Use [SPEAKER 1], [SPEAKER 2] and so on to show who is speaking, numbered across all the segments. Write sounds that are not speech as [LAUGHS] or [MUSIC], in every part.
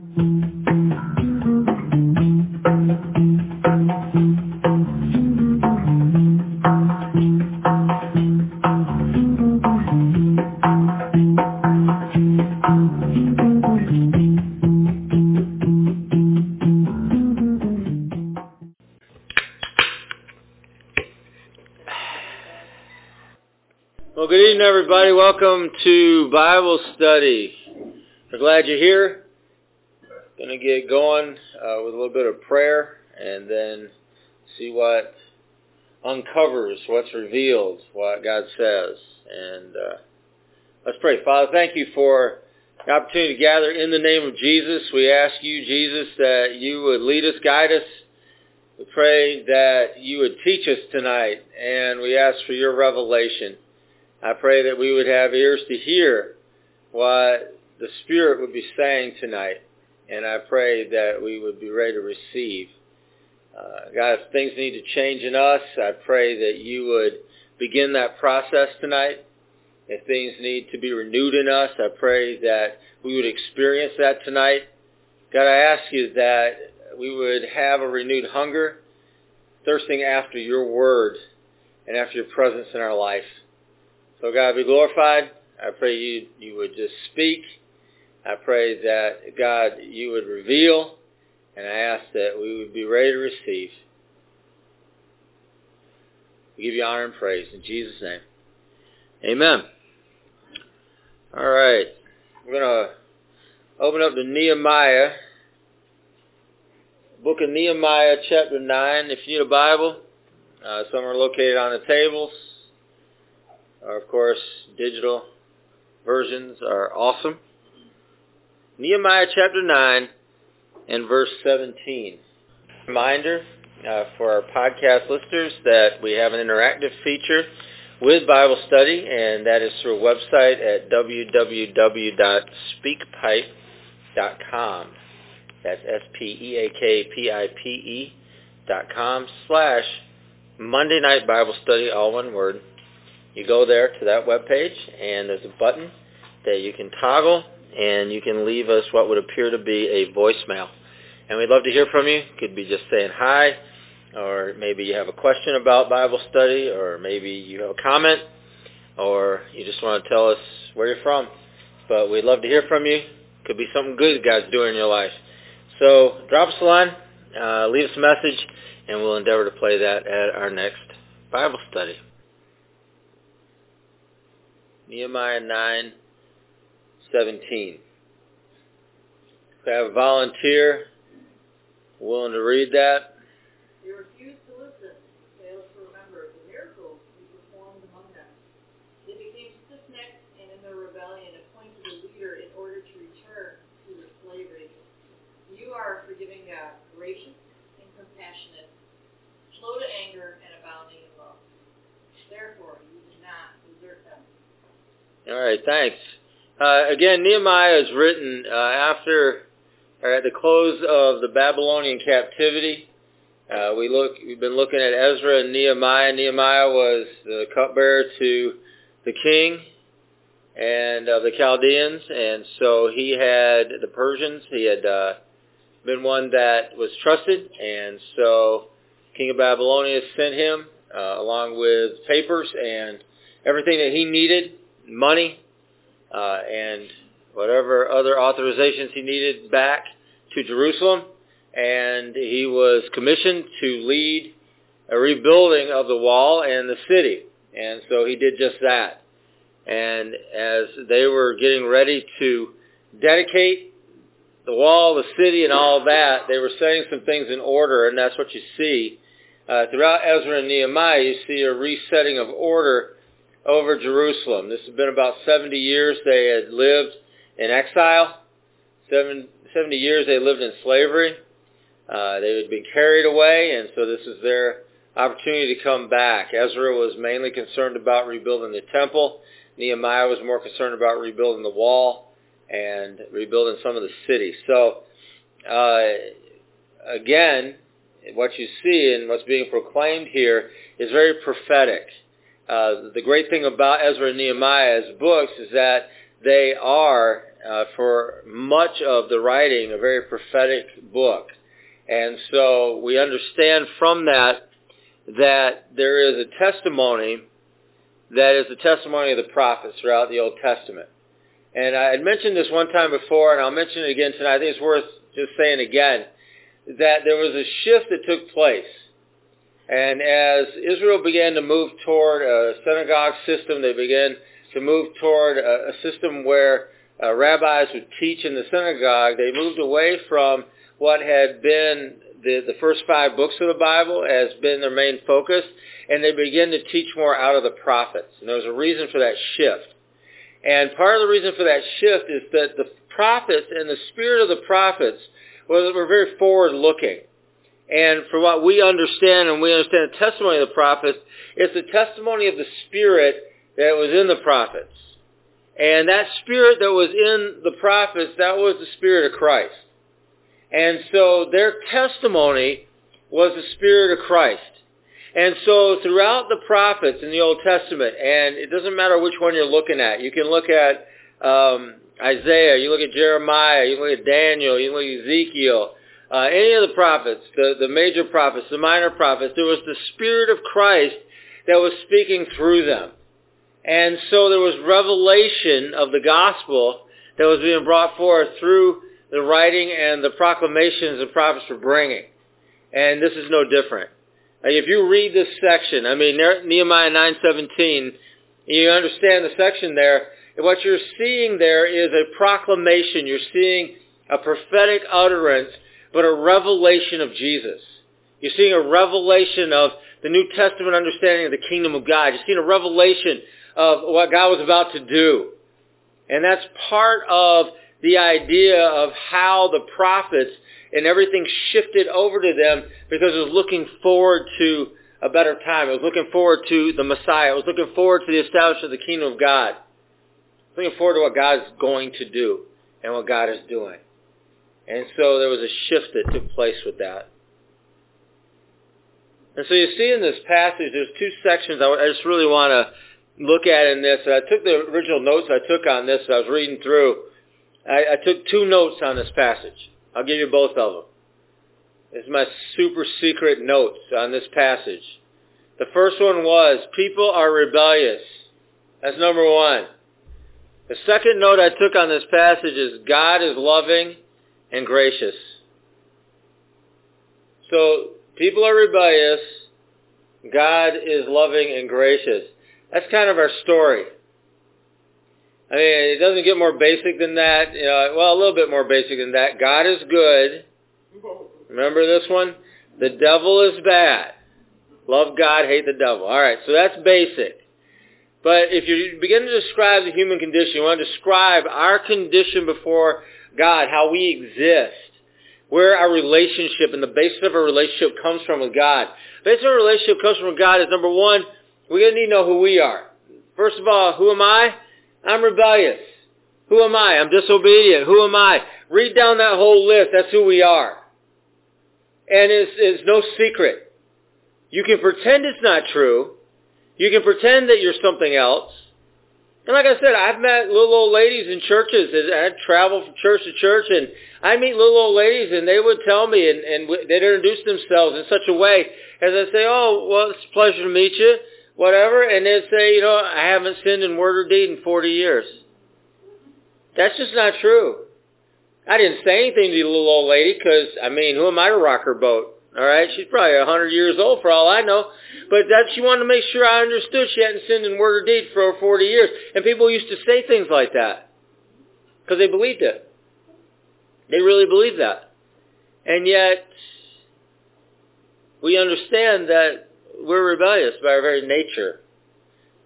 [SPEAKER 1] Well, good evening, everybody. Welcome to Bible study. We're glad you're here. Going to get going uh, with a little bit of prayer and then see what uncovers, what's revealed, what God says. And uh, let's pray. Father, thank you for the opportunity to gather in the name of Jesus. We ask you, Jesus, that you would lead us, guide us. We pray that you would teach us tonight, and we ask for your revelation. I pray that we would have ears to hear what the Spirit would be saying tonight. And I pray that we would be ready to receive. Uh, God, if things need to change in us, I pray that you would begin that process tonight. If things need to be renewed in us, I pray that we would experience that tonight. God, I ask you that we would have a renewed hunger, thirsting after your word and after your presence in our life. So God be glorified. I pray you, you would just speak. I pray that God, you would reveal. And I ask that we would be ready to receive. We give you honor and praise in Jesus' name. Amen. All right. We're going to open up to Nehemiah. Book of Nehemiah, chapter 9. If you need a Bible, uh, some are located on the tables of course, digital versions are awesome. Nehemiah chapter 9 and verse 17. Reminder uh, for our podcast listeners that we have an interactive feature with Bible study, and that is through a website at www.speakpipe.com. That's S-P-E-A-K-P-I-P-E dot com slash Monday Night Bible Study, all one word. You go there to that web page, and there's a button that you can toggle, and you can leave us what would appear to be a voicemail. And we'd love to hear from you. Could be just saying hi, or maybe you have a question about Bible study, or maybe you have a comment, or you just want to tell us where you're from. But we'd love to hear from you. Could be something good God's doing in your life. So drop us a line, uh, leave us a message, and we'll endeavor to play that at our next Bible study. Nehemiah 9, 17. I have a volunteer willing to read that.
[SPEAKER 2] They refused to listen, failed to remember the miracles he performed among them. They became stiff-necked and in their rebellion appointed a leader in order to return to their slavery. You are a forgiving God, gracious and compassionate, slow to anger and abounding in love. Therefore, you did not desert them.
[SPEAKER 1] All right, thanks. Uh, again, Nehemiah is written uh, after or at the close of the Babylonian captivity. Uh, we look, we've been looking at Ezra and Nehemiah. Nehemiah was the cupbearer to the king and of the Chaldeans, and so he had the Persians. He had uh, been one that was trusted, and so King of Babylonia sent him uh, along with papers and everything that he needed, money, uh, and whatever other authorizations he needed back to Jerusalem. And he was commissioned to lead a rebuilding of the wall and the city. And so he did just that. And as they were getting ready to dedicate the wall, the city, and all that, they were setting some things in order, and that's what you see. Uh, throughout Ezra and Nehemiah, you see a resetting of order over Jerusalem. This has been about 70 years they had lived in exile. Seven, 70 years they lived in slavery. Uh, they had been carried away, and so this is their opportunity to come back. Ezra was mainly concerned about rebuilding the temple. Nehemiah was more concerned about rebuilding the wall and rebuilding some of the city. So, uh, again, what you see and what's being proclaimed here is very prophetic. Uh, the great thing about Ezra and Nehemiah's books is that they are, uh, for much of the writing, a very prophetic book. And so we understand from that that there is a testimony that is the testimony of the prophets throughout the Old Testament. And I had mentioned this one time before, and I'll mention it again tonight. I think it's worth just saying again that there was a shift that took place. And as Israel began to move toward a synagogue system, they began to move toward a, a system where uh, rabbis would teach in the synagogue. They moved away from what had been the, the first five books of the Bible as been their main focus, and they began to teach more out of the prophets. And there was a reason for that shift. And part of the reason for that shift is that the prophets and the spirit of the prophets were, were very forward-looking. And from what we understand, and we understand the testimony of the prophets, it's the testimony of the spirit that was in the prophets. And that spirit that was in the prophets, that was the spirit of Christ. And so their testimony was the Spirit of Christ. And so throughout the prophets in the Old Testament, and it doesn't matter which one you're looking at, you can look at um, Isaiah, you look at Jeremiah, you look at Daniel, you look at Ezekiel, uh, any of the prophets, the, the major prophets, the minor prophets, there was the Spirit of Christ that was speaking through them. And so there was revelation of the gospel that was being brought forth through the writing and the proclamations the prophets were bringing. And this is no different. If you read this section, I mean, Nehemiah 9.17, you understand the section there, what you're seeing there is a proclamation. You're seeing a prophetic utterance, but a revelation of Jesus. You're seeing a revelation of the New Testament understanding of the kingdom of God. You're seeing a revelation of what God was about to do. And that's part of the idea of how the prophets and everything shifted over to them because it was looking forward to a better time. It was looking forward to the Messiah. It was looking forward to the establishment of the kingdom of God. Looking forward to what God is going to do and what God is doing. And so there was a shift that took place with that. And so you see in this passage, there's two sections I just really want to look at in this. I took the original notes I took on this I was reading through. I, I took two notes on this passage. I'll give you both of them. Is my super secret notes on this passage. The first one was, people are rebellious. That's number one. The second note I took on this passage is, God is loving and gracious. So, people are rebellious. God is loving and gracious. That's kind of our story. I mean, it doesn't get more basic than that. Know, well, a little bit more basic than that. God is good. Remember this one? The devil is bad. Love God, hate the devil. All right, so that's basic. But if you begin to describe the human condition, you want to describe our condition before God, how we exist, where our relationship and the basis of our relationship comes from with God. The basis of our relationship comes from God is number one, we're going to need to know who we are. First of all, who am I? I'm rebellious. Who am I? I'm disobedient. Who am I? Read down that whole list. That's who we are. And it's, it's no secret. You can pretend it's not true. You can pretend that you're something else. And like I said, I've met little old ladies in churches. I travel from church to church, and I meet little old ladies, and they would tell me, and, and they'd introduce themselves in such a way as I say, oh, well, it's a pleasure to meet you whatever, and they'd say, you know, I haven't sinned in word or deed in 40 years. That's just not true. I didn't say anything to the little old lady because, I mean, who am I to rock her boat? All right, she's probably a 100 years old for all I know. But that she wanted to make sure I understood she hadn't sinned in word or deed for over 40 years. And people used to say things like that because they believed it. They really believed that. And yet, we understand that we're rebellious by our very nature.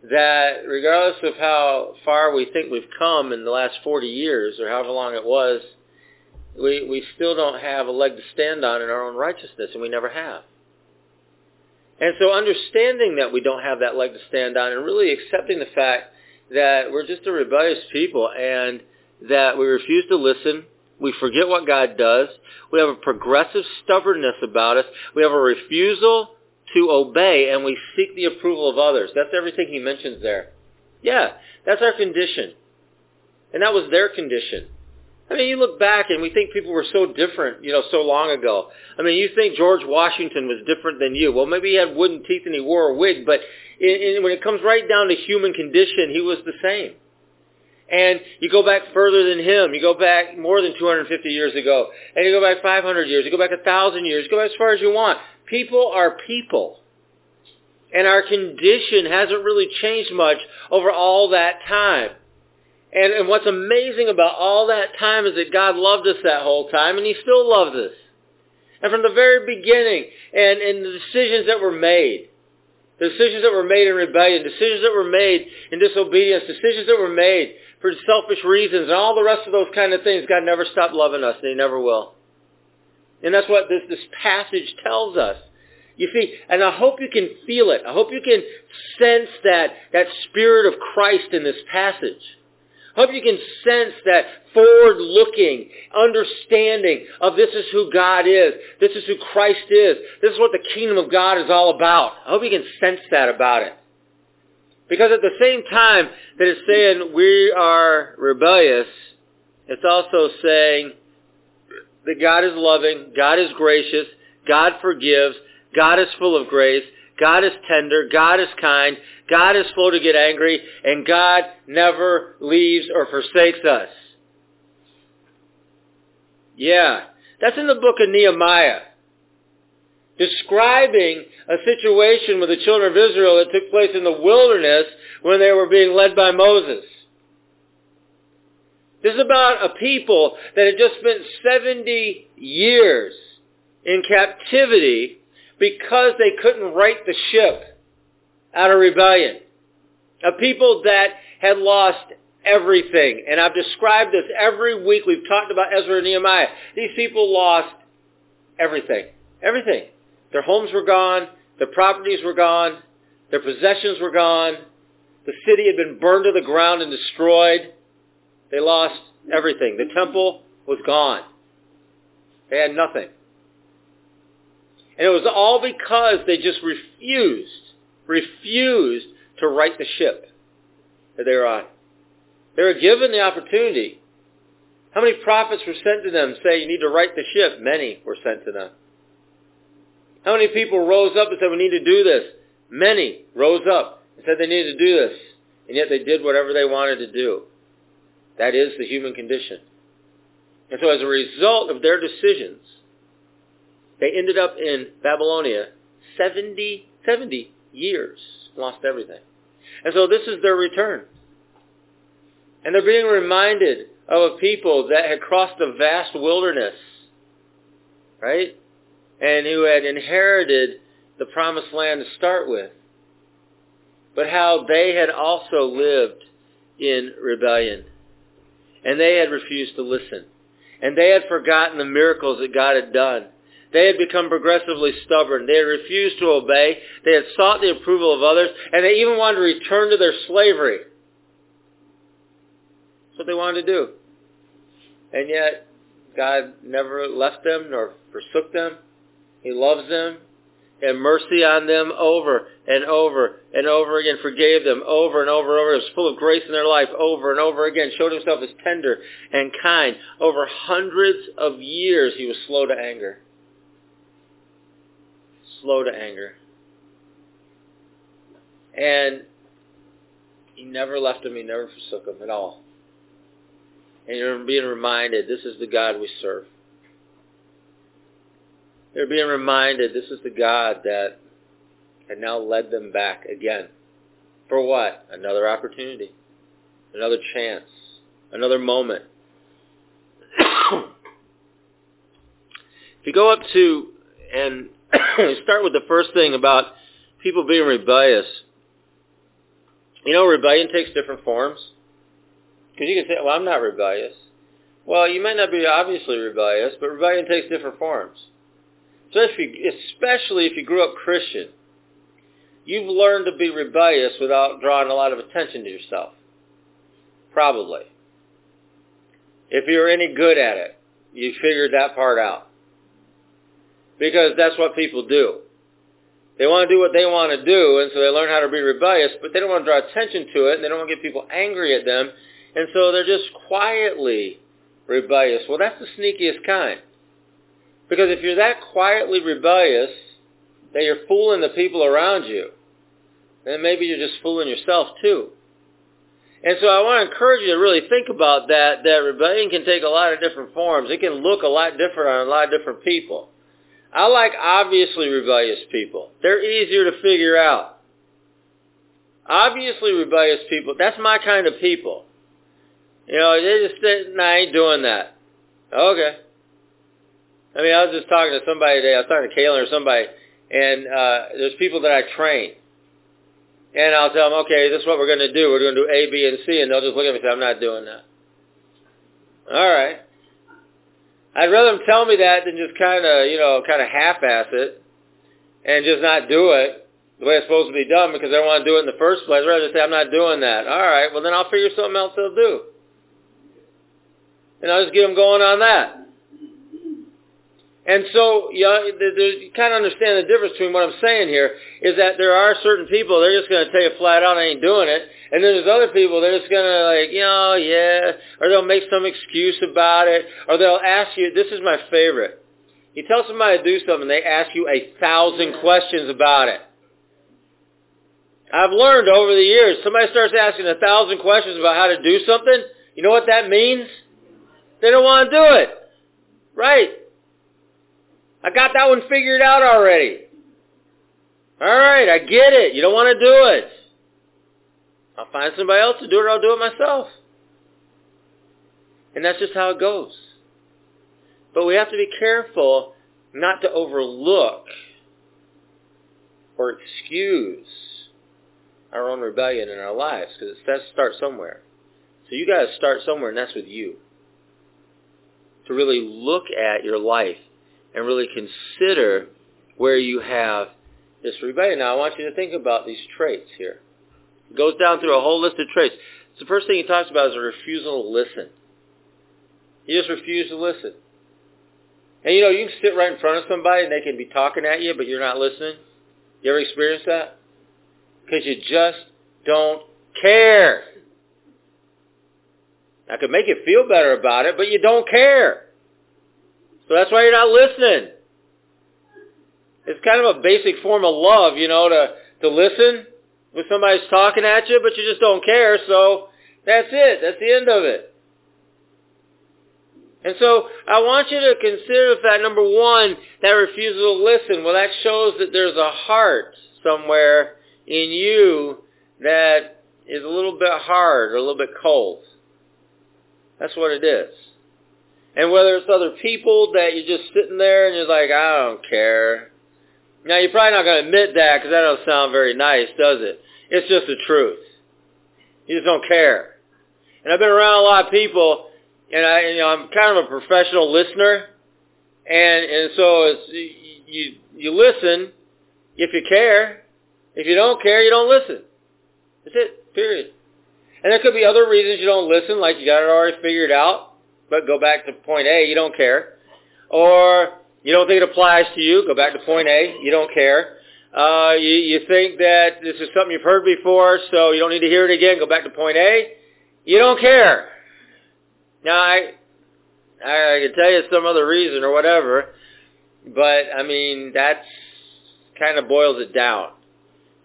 [SPEAKER 1] That regardless of how far we think we've come in the last 40 years or however long it was, we, we still don't have a leg to stand on in our own righteousness, and we never have. And so understanding that we don't have that leg to stand on and really accepting the fact that we're just a rebellious people and that we refuse to listen, we forget what God does, we have a progressive stubbornness about us, we have a refusal to obey and we seek the approval of others. That's everything he mentions there. Yeah, that's our condition. And that was their condition. I mean, you look back and we think people were so different, you know, so long ago. I mean, you think George Washington was different than you. Well, maybe he had wooden teeth and he wore a wig, but in, in, when it comes right down to human condition, he was the same. And you go back further than him. You go back more than 250 years ago. And you go back 500 years. You go back 1,000 years. You go back as far as you want. People are people. And our condition hasn't really changed much over all that time. And, and what's amazing about all that time is that God loved us that whole time, and he still loves us. And from the very beginning, and, and the decisions that were made, the decisions that were made in rebellion, decisions that were made in disobedience, decisions that were made for selfish reasons, and all the rest of those kind of things, God never stopped loving us, and he never will. And that's what this, this passage tells us. You see, and I hope you can feel it. I hope you can sense that, that spirit of Christ in this passage. I hope you can sense that forward-looking understanding of this is who God is. This is who Christ is. This is what the kingdom of God is all about. I hope you can sense that about it. Because at the same time that it's saying we are rebellious, it's also saying that God is loving, God is gracious, God forgives, God is full of grace, God is tender, God is kind, God is slow to get angry, and God never leaves or forsakes us. Yeah, that's in the book of Nehemiah. Describing a situation with the children of Israel that took place in the wilderness when they were being led by Moses. This is about a people that had just spent 70 years in captivity because they couldn't right the ship out of rebellion. A people that had lost everything. And I've described this every week. We've talked about Ezra and Nehemiah. These people lost everything. Everything. Their homes were gone. Their properties were gone. Their possessions were gone. The city had been burned to the ground and destroyed. They lost everything. The temple was gone. They had nothing. And it was all because they just refused refused to right the ship that they were on. They were given the opportunity. How many prophets were sent to them say you need to right the ship? Many were sent to them. How many people rose up and said we need to do this? Many rose up and said they needed to do this. And yet they did whatever they wanted to do. That is the human condition. And so as a result of their decisions, they ended up in Babylonia 70, 70 years, lost everything. And so this is their return. And they're being reminded of a people that had crossed a vast wilderness, right? And who had inherited the promised land to start with. But how they had also lived in rebellion. And they had refused to listen. And they had forgotten the miracles that God had done. They had become progressively stubborn. They had refused to obey. They had sought the approval of others, and they even wanted to return to their slavery. That's what they wanted to do. And yet, God never left them nor forsook them. He loves them and mercy on them over and over and over again, forgave them over and over and over, was full of grace in their life over and over again, showed himself as tender and kind. Over hundreds of years he was slow to anger slow to anger. And he never left him. He never forsook him at all. And you're being reminded this is the God we serve. They're being reminded this is the God that had now led them back again. For what? Another opportunity. Another chance. Another moment. [COUGHS] if you go up to and [COUGHS] start with the first thing about people being rebellious. You know, rebellion takes different forms. Because you can say, well, I'm not rebellious. Well, you might not be obviously rebellious, but rebellion takes different forms. Especially, especially if you grew up Christian. You've learned to be rebellious without drawing a lot of attention to yourself. Probably. If you're any good at it, you figured that part out because that's what people do. They want to do what they want to do, and so they learn how to be rebellious, but they don't want to draw attention to it, and they don't want to get people angry at them, And so they're just quietly rebellious. Well, that's the sneakiest kind. Because if you're that quietly rebellious that you're fooling the people around you, then maybe you're just fooling yourself too. And so I want to encourage you to really think about that, that rebellion can take a lot of different forms. It can look a lot different on a lot of different people. I like obviously rebellious people. They're easier to figure out. Obviously rebellious people, that's my kind of people. You know, they just say, nah, I ain't doing that. Okay. I mean, I was just talking to somebody today. I was talking to Kaylin or somebody, and uh, there's people that I train. And I'll tell them, okay, this is what we're going to do. We're going to do A, B, and C, and they'll just look at me and say, I'm not doing that. All right. I'd rather them tell me that than just kind of, you know, kind of half-ass it and just not do it the way it's supposed to be done because they don't want to do it in the first place. I'd rather just say, I'm not doing that. All right, well, then I'll figure something else they'll do. And I'll just get them going on that. And so you, know, you kind of understand the difference between what I'm saying here is that there are certain people, they're just going to tell you flat out, I ain't doing it. And then there's other people, they're just going to like, you oh, know, yeah, or they'll make some excuse about it, or they'll ask you, this is my favorite. You tell somebody to do something, they ask you a thousand questions about it. I've learned over the years, somebody starts asking a thousand questions about how to do something, you know what that means? They don't want to do it. Right. I got that one figured out already. All right, I get it. You don't want to do it. I'll find somebody else to do it or I'll do it myself. And that's just how it goes. But we have to be careful not to overlook or excuse our own rebellion in our lives because it has to start somewhere. So you got to start somewhere and that's with you. To really look at your life and really consider where you have this rebellion. Now, I want you to think about these traits here. It goes down through a whole list of traits. So the first thing he talks about is a refusal to listen. You just refuse to listen. And you know, you can sit right in front of somebody and they can be talking at you, but you're not listening. You ever experienced that? Because you just don't care. I could make you feel better about it, but you don't care. So that's why you're not listening. It's kind of a basic form of love, you know, to, to listen when somebody's talking at you, but you just don't care, so that's it. That's the end of it. And so I want you to consider the fact, number one, that refusal to listen. Well, that shows that there's a heart somewhere in you that is a little bit hard or a little bit cold. That's what it is. And whether it's other people that you're just sitting there and you're like, I don't care. Now, you're probably not going to admit that because that don't sound very nice, does it? It's just the truth. You just don't care. And I've been around a lot of people, and I, you know, I'm kind of a professional listener, and and so it's you you listen if you care. If you don't care, you don't listen. That's it. Period. And there could be other reasons you don't listen, like you got it already figured out but go back to point A, you don't care. Or you don't think it applies to you, go back to point A, you don't care. Uh, you, you think that this is something you've heard before, so you don't need to hear it again, go back to point A, you don't care. Now, I, I, I can tell you some other reason or whatever, but I mean, that's kind of boils it down.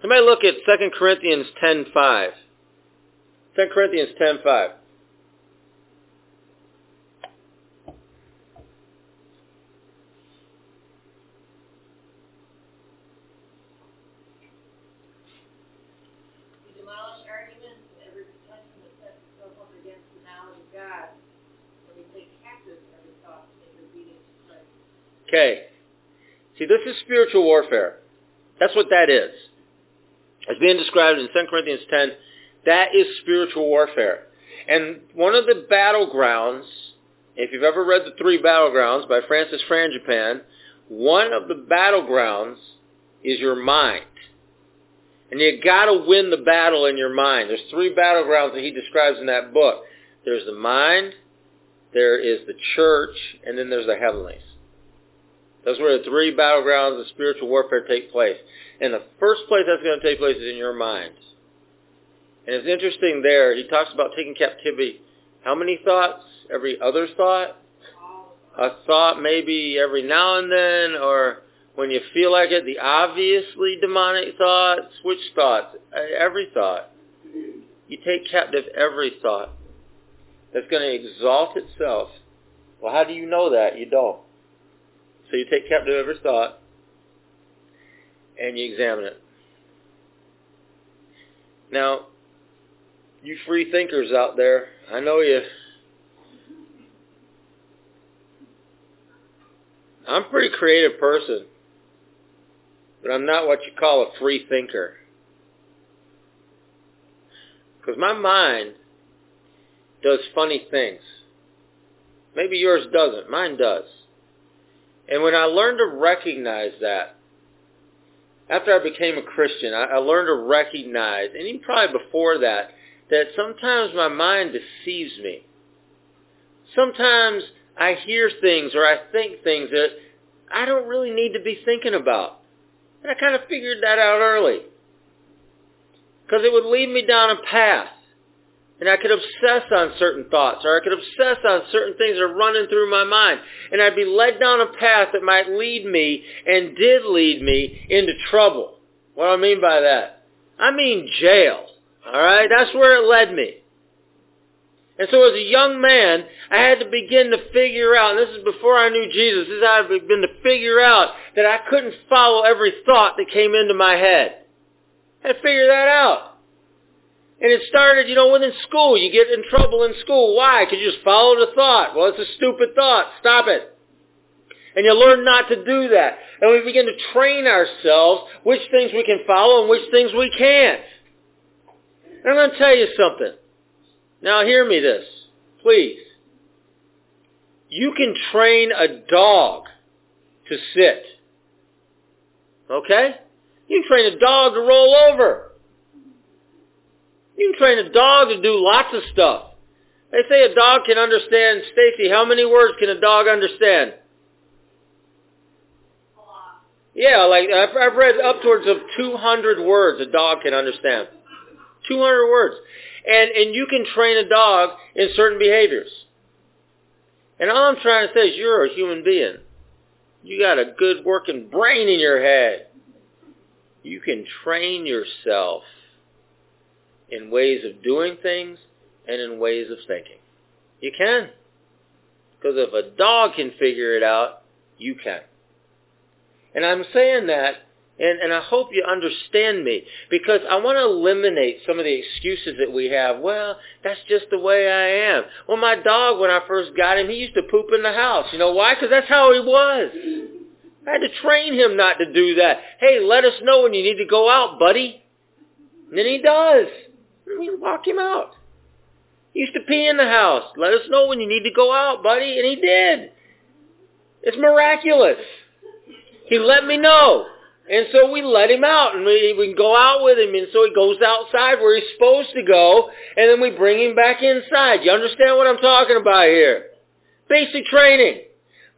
[SPEAKER 1] Somebody look at 2 Corinthians 10.5. 2 Corinthians 10.5. Okay. See, this is spiritual warfare. That's what that is. As being described in 2 Corinthians 10, that is spiritual warfare. And one of the battlegrounds, if you've ever read the three battlegrounds by Francis Frangipane, one of the battlegrounds is your mind. And you gotta win the battle in your mind. There's three battlegrounds that he describes in that book. There's the mind, there is the church, and then there's the heavenlies. That's where the three battlegrounds of spiritual warfare take place. And the first place that's going to take place is in your mind. And it's interesting there, he talks about taking captivity. How many thoughts? Every other thought? A thought maybe every now and then, or when you feel like it, the obviously demonic thoughts. Which thoughts? Every thought. You take captive every thought that's going to exalt itself. Well, how do you know that? You don't. So you take captive every thought and you examine it. Now, you free thinkers out there, I know you. I'm a pretty creative person, but I'm not what you call a free thinker. Because my mind does funny things. Maybe yours doesn't. Mine does. And when I learned to recognize that, after I became a Christian, I, I learned to recognize, and even probably before that, that sometimes my mind deceives me. Sometimes I hear things or I think things that I don't really need to be thinking about. And I kind of figured that out early. Because it would lead me down a path. And I could obsess on certain thoughts or I could obsess on certain things that are running through my mind. And I'd be led down a path that might lead me and did lead me into trouble. What do I mean by that? I mean jail. Alright? That's where it led me. And so as a young man, I had to begin to figure out, and this is before I knew Jesus, this is how I began to figure out that I couldn't follow every thought that came into my head. I had to figure that out. And it started, you know, within school. You get in trouble in school. Why? Because you just follow the thought. Well, it's a stupid thought. Stop it. And you learn not to do that. And we begin to train ourselves which things we can follow and which things we can't. And I'm going to tell you something. Now hear me this. Please. You can train a dog to sit. Okay? You train a dog to roll over. You can train a dog to do lots of stuff. They say a dog can understand, Stacy, how many words can a dog understand? A lot. Yeah, like I've read upwards of 200 words a dog can understand. 200 words. And, and you can train a dog in certain behaviors. And all I'm trying to say is you're a human being. You got a good working brain in your head. You can train yourself in ways of doing things and in ways of thinking. You can. Because if a dog can figure it out, you can. And I'm saying that, and, and I hope you understand me, because I want to eliminate some of the excuses that we have. Well, that's just the way I am. Well, my dog, when I first got him, he used to poop in the house. You know why? Because that's how he was. I had to train him not to do that. Hey, let us know when you need to go out, buddy. And then he does. We walk him out. He used to pee in the house. Let us know when you need to go out, buddy. And he did. It's miraculous. He let me know. And so we let him out and we, we go out with him. And so he goes outside where he's supposed to go. And then we bring him back inside. You understand what I'm talking about here? Basic training.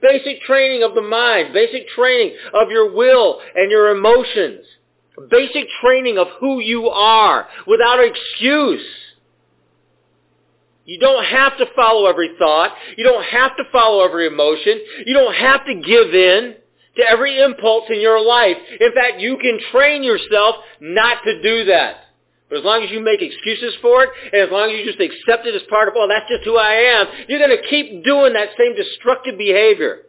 [SPEAKER 1] Basic training of the mind. Basic training of your will and your emotions basic training of who you are without excuse. You don't have to follow every thought. You don't have to follow every emotion. You don't have to give in to every impulse in your life. In fact, you can train yourself not to do that. But as long as you make excuses for it, and as long as you just accept it as part of, well, that's just who I am, you're going to keep doing that same destructive behavior.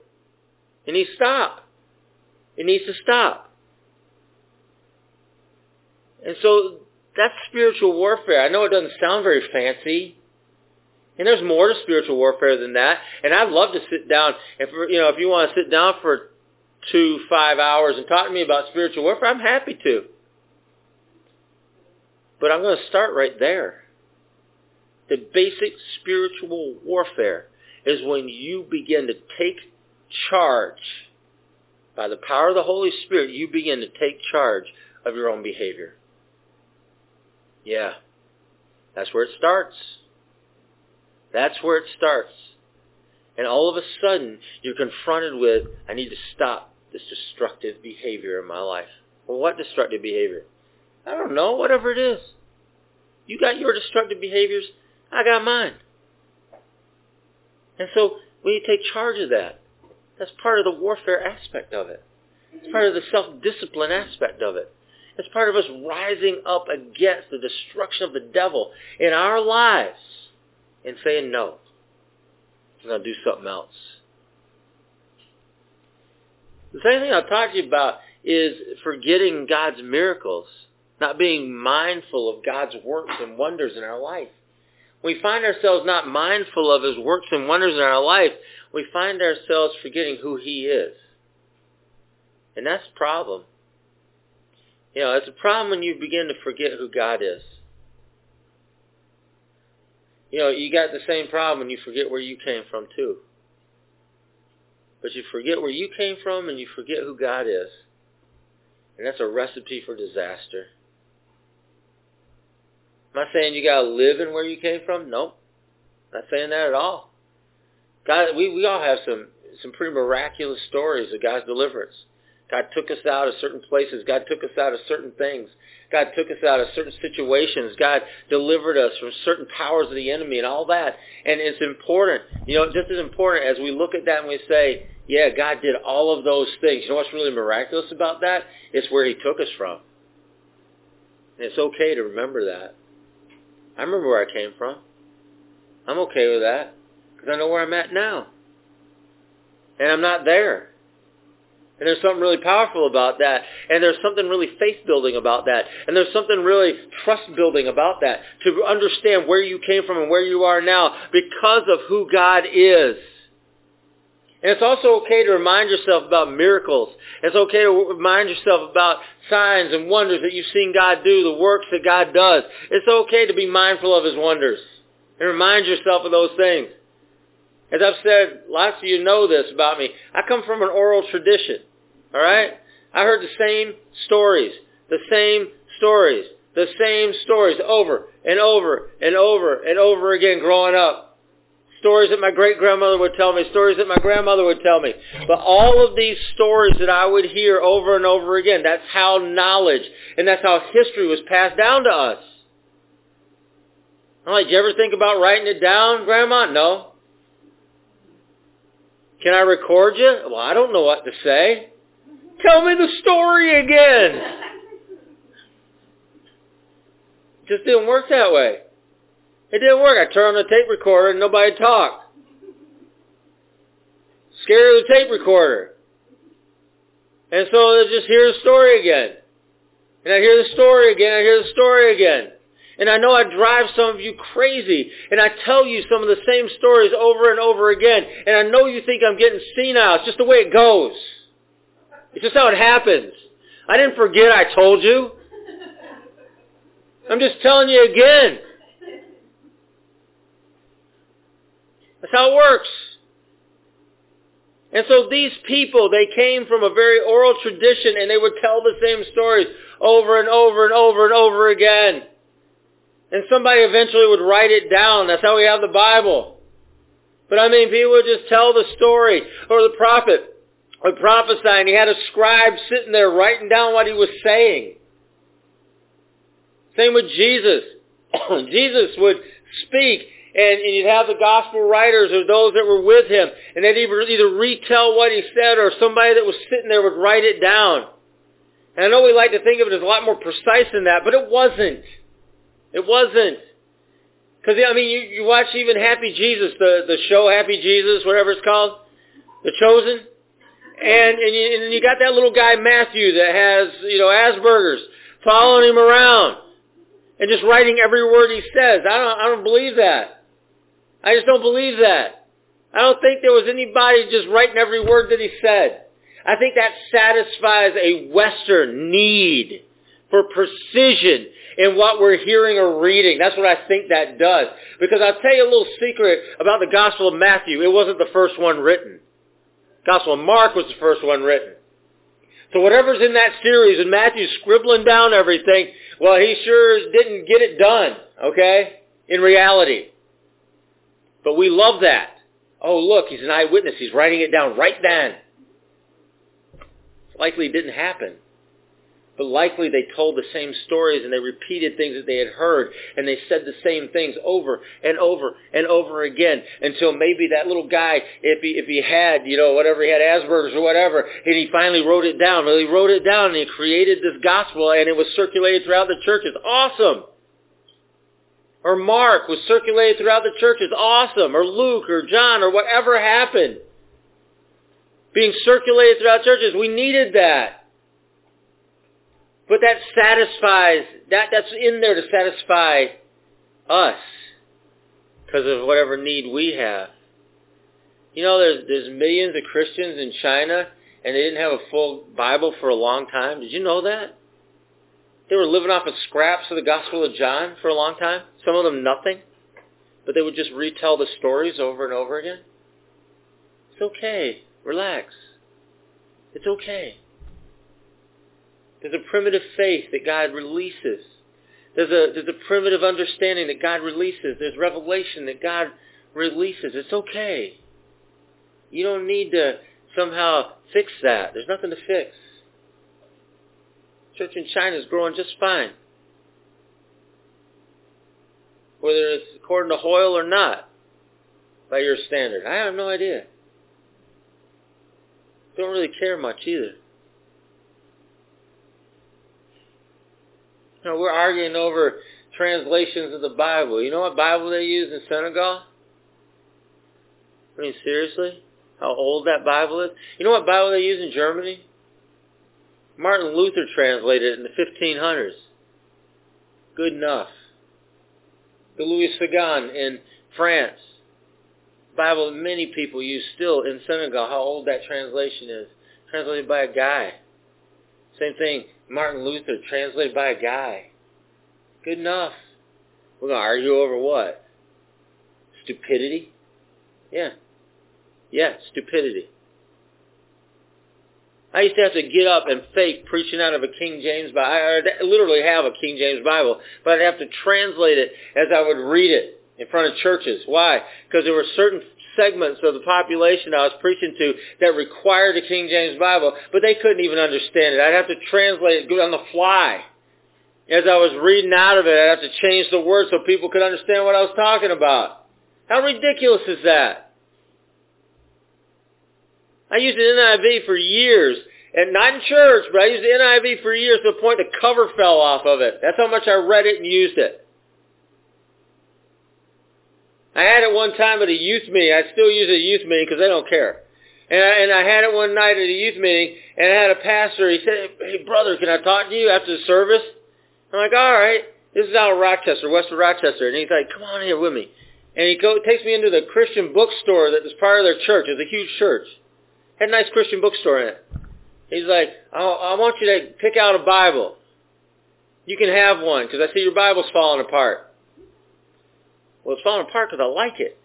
[SPEAKER 1] It needs to stop. It needs to stop. And so that's spiritual warfare. I know it doesn't sound very fancy. And there's more to spiritual warfare than that. And I'd love to sit down. If you know, if you want to sit down for two, five hours and talk to me about spiritual warfare, I'm happy to. But I'm going to start right there. The basic spiritual warfare is when you begin to take charge. By the power of the Holy Spirit, you begin to take charge of your own behavior. Yeah. That's where it starts. That's where it starts. And all of a sudden, you're confronted with, I need to stop this destructive behavior in my life. Well, what destructive behavior? I don't know, whatever it is. You got your destructive behaviors. I got mine. And so we need to take charge of that. That's part of the warfare aspect of it. It's part of the self-discipline aspect of it. It's part of us rising up against the destruction of the devil in our lives and saying, no, I'm going to do something else. The same thing I'll talk to you about is forgetting God's miracles, not being mindful of God's works and wonders in our life. We find ourselves not mindful of his works and wonders in our life, we find ourselves forgetting who he is. And that's a problem. You know, it's a problem when you begin to forget who God is. You know, you got the same problem when you forget where you came from too. But you forget where you came from and you forget who God is. And that's a recipe for disaster. Am I saying you gotta live in where you came from? Nope. Not saying that at all. God, we, we all have some, some pretty miraculous stories of God's deliverance. God took us out of certain places. God took us out of certain things. God took us out of certain situations. God delivered us from certain powers of the enemy and all that. And it's important, you know, just as important as we look at that and we say, yeah, God did all of those things. You know what's really miraculous about that? It's where he took us from. And it's okay to remember that. I remember where I came from. I'm okay with that because I know where I'm at now. And I'm not there. And there's something really powerful about that. And there's something really faith-building about that. And there's something really trust-building about that. To understand where you came from and where you are now because of who God is. And it's also okay to remind yourself about miracles. It's okay to remind yourself about signs and wonders that you've seen God do, the works that God does. It's okay to be mindful of his wonders. And remind yourself of those things. As I've said, lots of you know this about me. I come from an oral tradition. All right? I heard the same stories, the same stories, the same stories over and over and over and over again growing up. Stories that my great-grandmother would tell me, stories that my grandmother would tell me. But all of these stories that I would hear over and over again, that's how knowledge and that's how history was passed down to us. I'm like, you ever think about writing it down, Grandma? No. Can I record you? Well, I don't know what to say. Tell me the story again. Just didn't work that way. It didn't work. I turned on the tape recorder and nobody talked. Scared of the tape recorder. And so I just hear the story again. And I hear the story again. I hear the story again. And I know I drive some of you crazy. And I tell you some of the same stories over and over again. And I know you think I'm getting senile. It's just the way it goes. It's just how it happens. I didn't forget I told you. I'm just telling you again. That's how it works. And so these people, they came from a very oral tradition and they would tell the same stories over and over and over and over again. And somebody eventually would write it down. That's how we have the Bible. But I mean, people would just tell the story. Or the prophet or prophesying. He had a scribe sitting there writing down what he was saying. Same with Jesus. [CLEARS THROAT] Jesus would speak and, and, you'd have the gospel writers or those that were with him and they'd either, either retell what he said or somebody that was sitting there would write it down. And I know we like to think of it as a lot more precise than that, but it wasn't. It wasn't. Because, I mean, you, you watch even Happy Jesus, the, the show Happy Jesus, whatever it's called, The Chosen. And, and, you, and you got that little guy Matthew that has, you know, Asperger's following him around and just writing every word he says. I don't, I don't believe that. I just don't believe that. I don't think there was anybody just writing every word that he said. I think that satisfies a Western need for precision in what we're hearing or reading. That's what I think that does. Because I'll tell you a little secret about the Gospel of Matthew. It wasn't the first one written. Gospel of Mark was the first one written. So whatever's in that series, and Matthew's scribbling down everything, well, he sure didn't get it done, okay, in reality. But we love that. Oh, look, he's an eyewitness. He's writing it down right then. Likely didn't happen. But likely they told the same stories and they repeated things that they had heard and they said the same things over and over and over again until maybe that little guy, if he, if he had, you know, whatever he had, Asperger's or whatever, and he finally wrote it down. Well, he wrote it down and he created this gospel and it was circulated throughout the churches. Awesome! Or Mark was circulated throughout the churches. Awesome! Or Luke or John or whatever happened being circulated throughout churches. We needed that. But that satisfies, that, that's in there to satisfy us because of whatever need we have. You know, there's, there's millions of Christians in China and they didn't have a full Bible for a long time. Did you know that? They were living off of scraps of the Gospel of John for a long time. Some of them nothing. But they would just retell the stories over and over again. It's okay. Relax. It's okay. There's a primitive faith that God releases. There's a, there's a primitive understanding that God releases. There's revelation that God releases. It's okay. You don't need to somehow fix that. There's nothing to fix. Church in China is growing just fine. Whether it's according to Hoyle or not, by your standard. I have no idea. Don't really care much either. [LAUGHS] You know, we're arguing over translations of the Bible. You know what Bible they use in Senegal? I mean, seriously? How old that Bible is? You know what Bible they use in Germany? Martin Luther translated it in the 1500s. Good enough. The Louis Segond in France. Bible that many people use still in Senegal, how old that translation is. Translated by a guy. Same thing, Martin Luther, translated by a guy. Good enough. We're going to argue over what? Stupidity? Yeah. Yeah, stupidity. I used to have to get up and fake preaching out of a King James Bible. I literally have a King James Bible, but I'd have to translate it as I would read it in front of churches. Why? Because there were certain segments of the population I was preaching to that required a King James Bible, but they couldn't even understand it. I'd have to translate it on the fly. As I was reading out of it, I'd have to change the words so people could understand what I was talking about. How ridiculous is that? I used the NIV for years, and not in church, but I used the NIV for years to the point the cover fell off of it. That's how much I read it and used it. I had it one time at a youth meeting. I still use a youth meeting because they don't care. And I, and I had it one night at a youth meeting, and I had a pastor. He said, "Hey, brother, can I talk to you after the service?" I'm like, "All right." This is out of Rochester, west of Rochester, and he's like, "Come on here with me." And he go, takes me into the Christian bookstore that was part of their church. It's a huge church. Had a nice Christian bookstore in it. He's like, I want you to pick out a Bible. You can have one because I see your Bible's falling apart. Well, it's falling apart because I like it.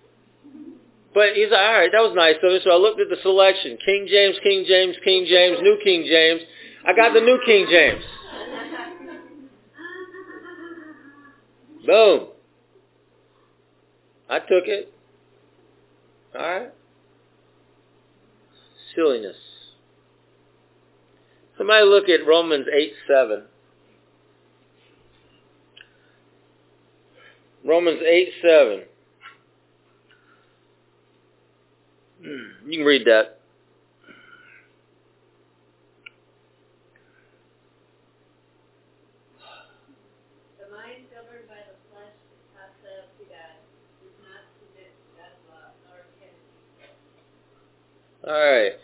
[SPEAKER 1] But he's like, all right, that was nice of So I looked at the selection. King James, King James, King James, New King James. I got the New King James. Boom. I took it. All right. Silliness. Somebody look at Romans 8, 7. Romans 8, 7. Hmm, you can read that.
[SPEAKER 2] The mind governed by the flesh is hostile to God, does not submit to God's law, nor can it be so.
[SPEAKER 1] All right.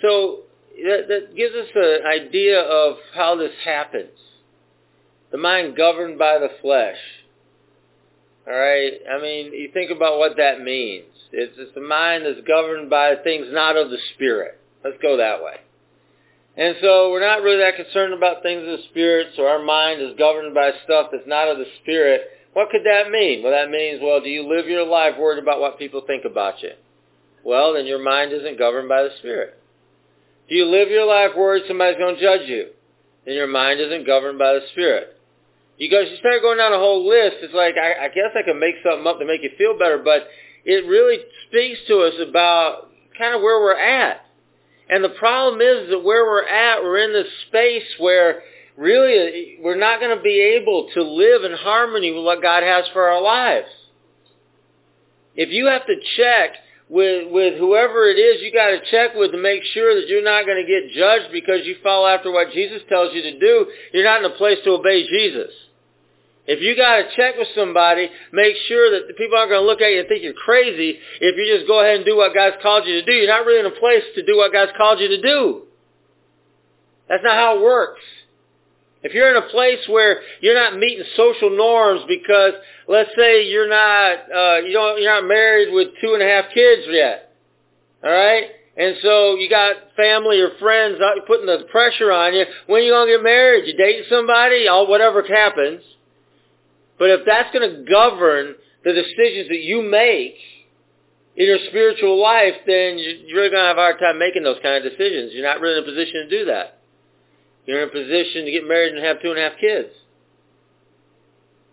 [SPEAKER 1] So that, that gives us an idea of how this happens. The mind governed by the flesh. All right. I mean, you think about what that means. It's, it's a mind that's governed by things not of the spirit. Let's go that way. And so we're not really that concerned about things of the spirit, so our mind is governed by stuff that's not of the spirit. What could that mean? Well, that means, well, do you live your life worried about what people think about you? Well, then your mind isn't governed by the spirit. Do you live your life worried somebody's going to judge you? Then your mind isn't governed by the spirit. You go, you start going down a whole list. It's like I, I guess I can make something up to make you feel better, but it really speaks to us about kind of where we're at. And the problem is that where we're at, we're in this space where really we're not going to be able to live in harmony with what God has for our lives. If you have to check with with whoever it is you got to check with to make sure that you're not going to get judged because you follow after what Jesus tells you to do, you're not in a place to obey Jesus. If you got to check with somebody, make sure that the people aren't going to look at you and think you're crazy. If you just go ahead and do what God's called you to do, you're not really in a place to do what God's called you to do. That's not how it works. If you're in a place where you're not meeting social norms because, let's say, you're not, uh, you don't, you're not married with two and a half kids yet, all right? And so you got family or friends putting the pressure on you. When are you gonna get married? You dating somebody? All whatever happens. But if that's going to govern the decisions that you make in your spiritual life, then you're going to have a hard time making those kind of decisions. You're not really in a position to do that. You're in a position to get married and have two and a half kids.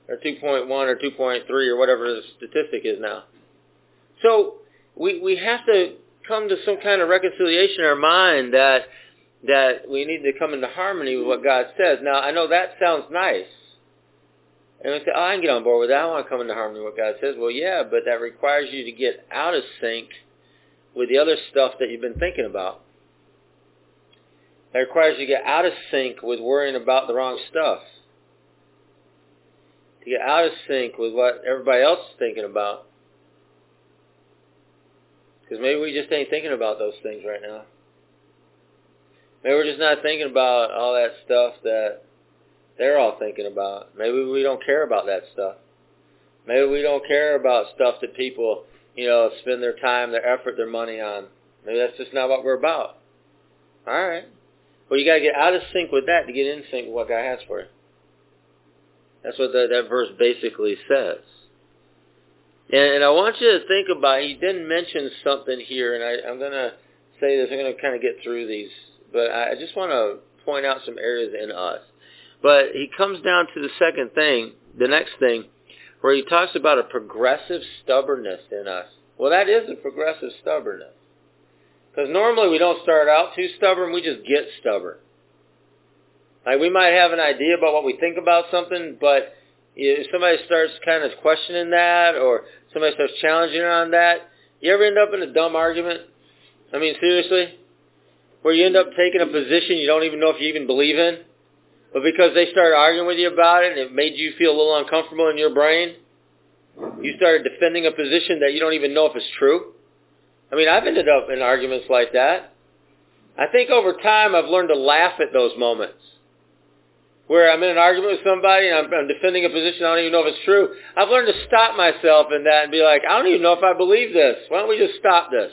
[SPEAKER 1] Or 2.1 or 2.3 or whatever the statistic is now. So we, we have to come to some kind of reconciliation in our mind that that we need to come into harmony with what God says. Now, I know that sounds nice. And we say, oh, I can get on board with that. I want to come into harmony with what God says. Well, yeah, but that requires you to get out of sync with the other stuff that you've been thinking about. That requires you to get out of sync with worrying about the wrong stuff. To get out of sync with what everybody else is thinking about. Because maybe we just ain't thinking about those things right now. Maybe we're just not thinking about all that stuff that they're all thinking about. Maybe we don't care about that stuff. Maybe we don't care about stuff that people, you know, spend their time, their effort, their money on. Maybe that's just not what we're about. All right. Well, you got to get out of sync with that to get in sync with what God has for you. That's what that, that verse basically says. And, and I want you to think about, he didn't mention something here, and I, I'm going to say this, I'm going to kind of get through these, but I just want to point out some areas in us. But he comes down to the second thing, the next thing, where he talks about a progressive stubbornness in us. Well, that is a progressive stubbornness. Because normally we don't start out too stubborn, we just get stubborn. Like we might have an idea about what we think about something, but if somebody starts kind of questioning that or somebody starts challenging on that, you ever end up in a dumb argument? I mean, seriously? Where you end up taking a position you don't even know if you even believe in? But because they started arguing with you about it and it made you feel a little uncomfortable in your brain, you started defending a position that you don't even know if it's true. I mean, I've ended up in arguments like that. I think over time I've learned to laugh at those moments. Where I'm in an argument with somebody and I'm, I'm defending a position I don't even know if it's true. I've learned to stop myself in that and be like, I don't even know if I believe this. Why don't we just stop this?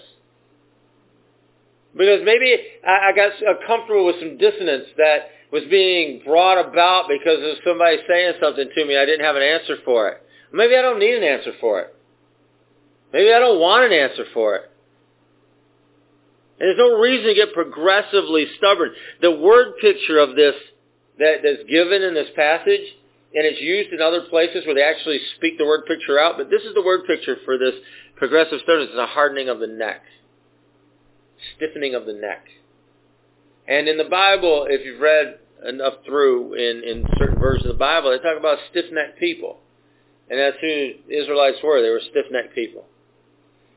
[SPEAKER 1] Because maybe I, I got uh, comfortable with some dissonance that was being brought about because of somebody saying something to me. I didn't have an answer for it. Maybe I don't need an answer for it. Maybe I don't want an answer for it. And there's no reason to get progressively stubborn. The word picture of this that, that's given in this passage, and it's used in other places where they actually speak the word picture out, but this is the word picture for this progressive stubbornness. It's a hardening of the neck. Stiffening of the neck. And in the Bible, if you've read enough through in, in certain versions of the Bible, they talk about stiff-necked people. And that's who the Israelites were. They were stiff-necked people.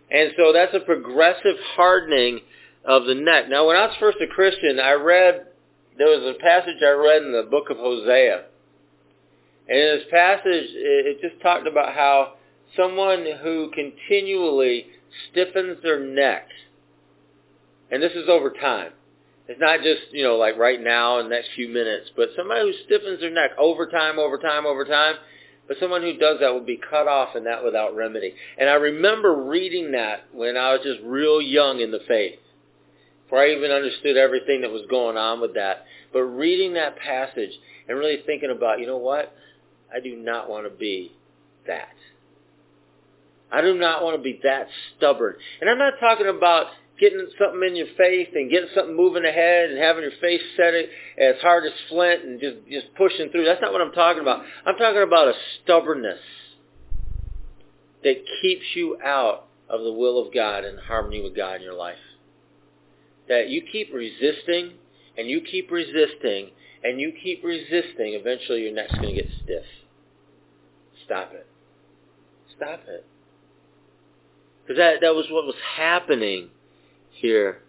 [SPEAKER 1] And so that's a progressive hardening of the neck. Now, when I was first a Christian, I read, there was a passage I read in the book of Hosea. And in this passage, it just talked about how someone who continually stiffens their neck, and this is over time, it's not just, you know, like right now in next few minutes, but somebody who stiffens their neck over time, over time, over time. But someone who does that will be cut off and that without remedy. And I remember reading that when I was just real young in the faith. Before I even understood everything that was going on with that. But reading that passage and really thinking about, you know what? I do not want to be that. I do not want to be that stubborn. And I'm not talking about getting something in your face and getting something moving ahead and having your face set it as hard as flint and just, just pushing through. That's not what I'm talking about. I'm talking about a stubbornness that keeps you out of the will of God and harmony with God in your life. that you keep resisting and you keep resisting and you keep resisting, eventually your neck's going to get stiff. Stop it. Stop it. Because that, that was what was happening here.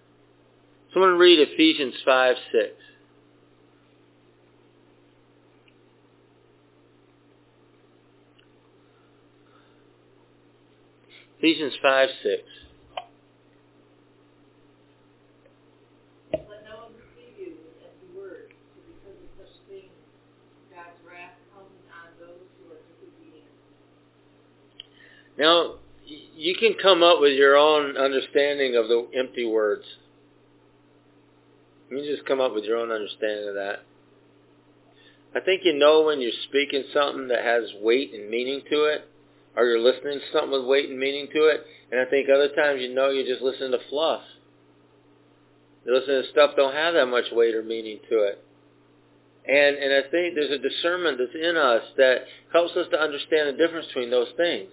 [SPEAKER 1] Someone read Ephesians 5, 6. Ephesians 5, 6.
[SPEAKER 2] Let no one deceive you with empty words, for because of such things God's wrath comes on those who are disobedient.
[SPEAKER 1] Now, you can come up with your own understanding of the empty words. You just come up with your own understanding of that. I think you know when you're speaking something that has weight and meaning to it, or you're listening to something with weight and meaning to it, and I think other times you know you're just listening to fluff. You're listening to stuff don't have that much weight or meaning to it. And and I think there's a discernment that's in us that helps us to understand the difference between those things.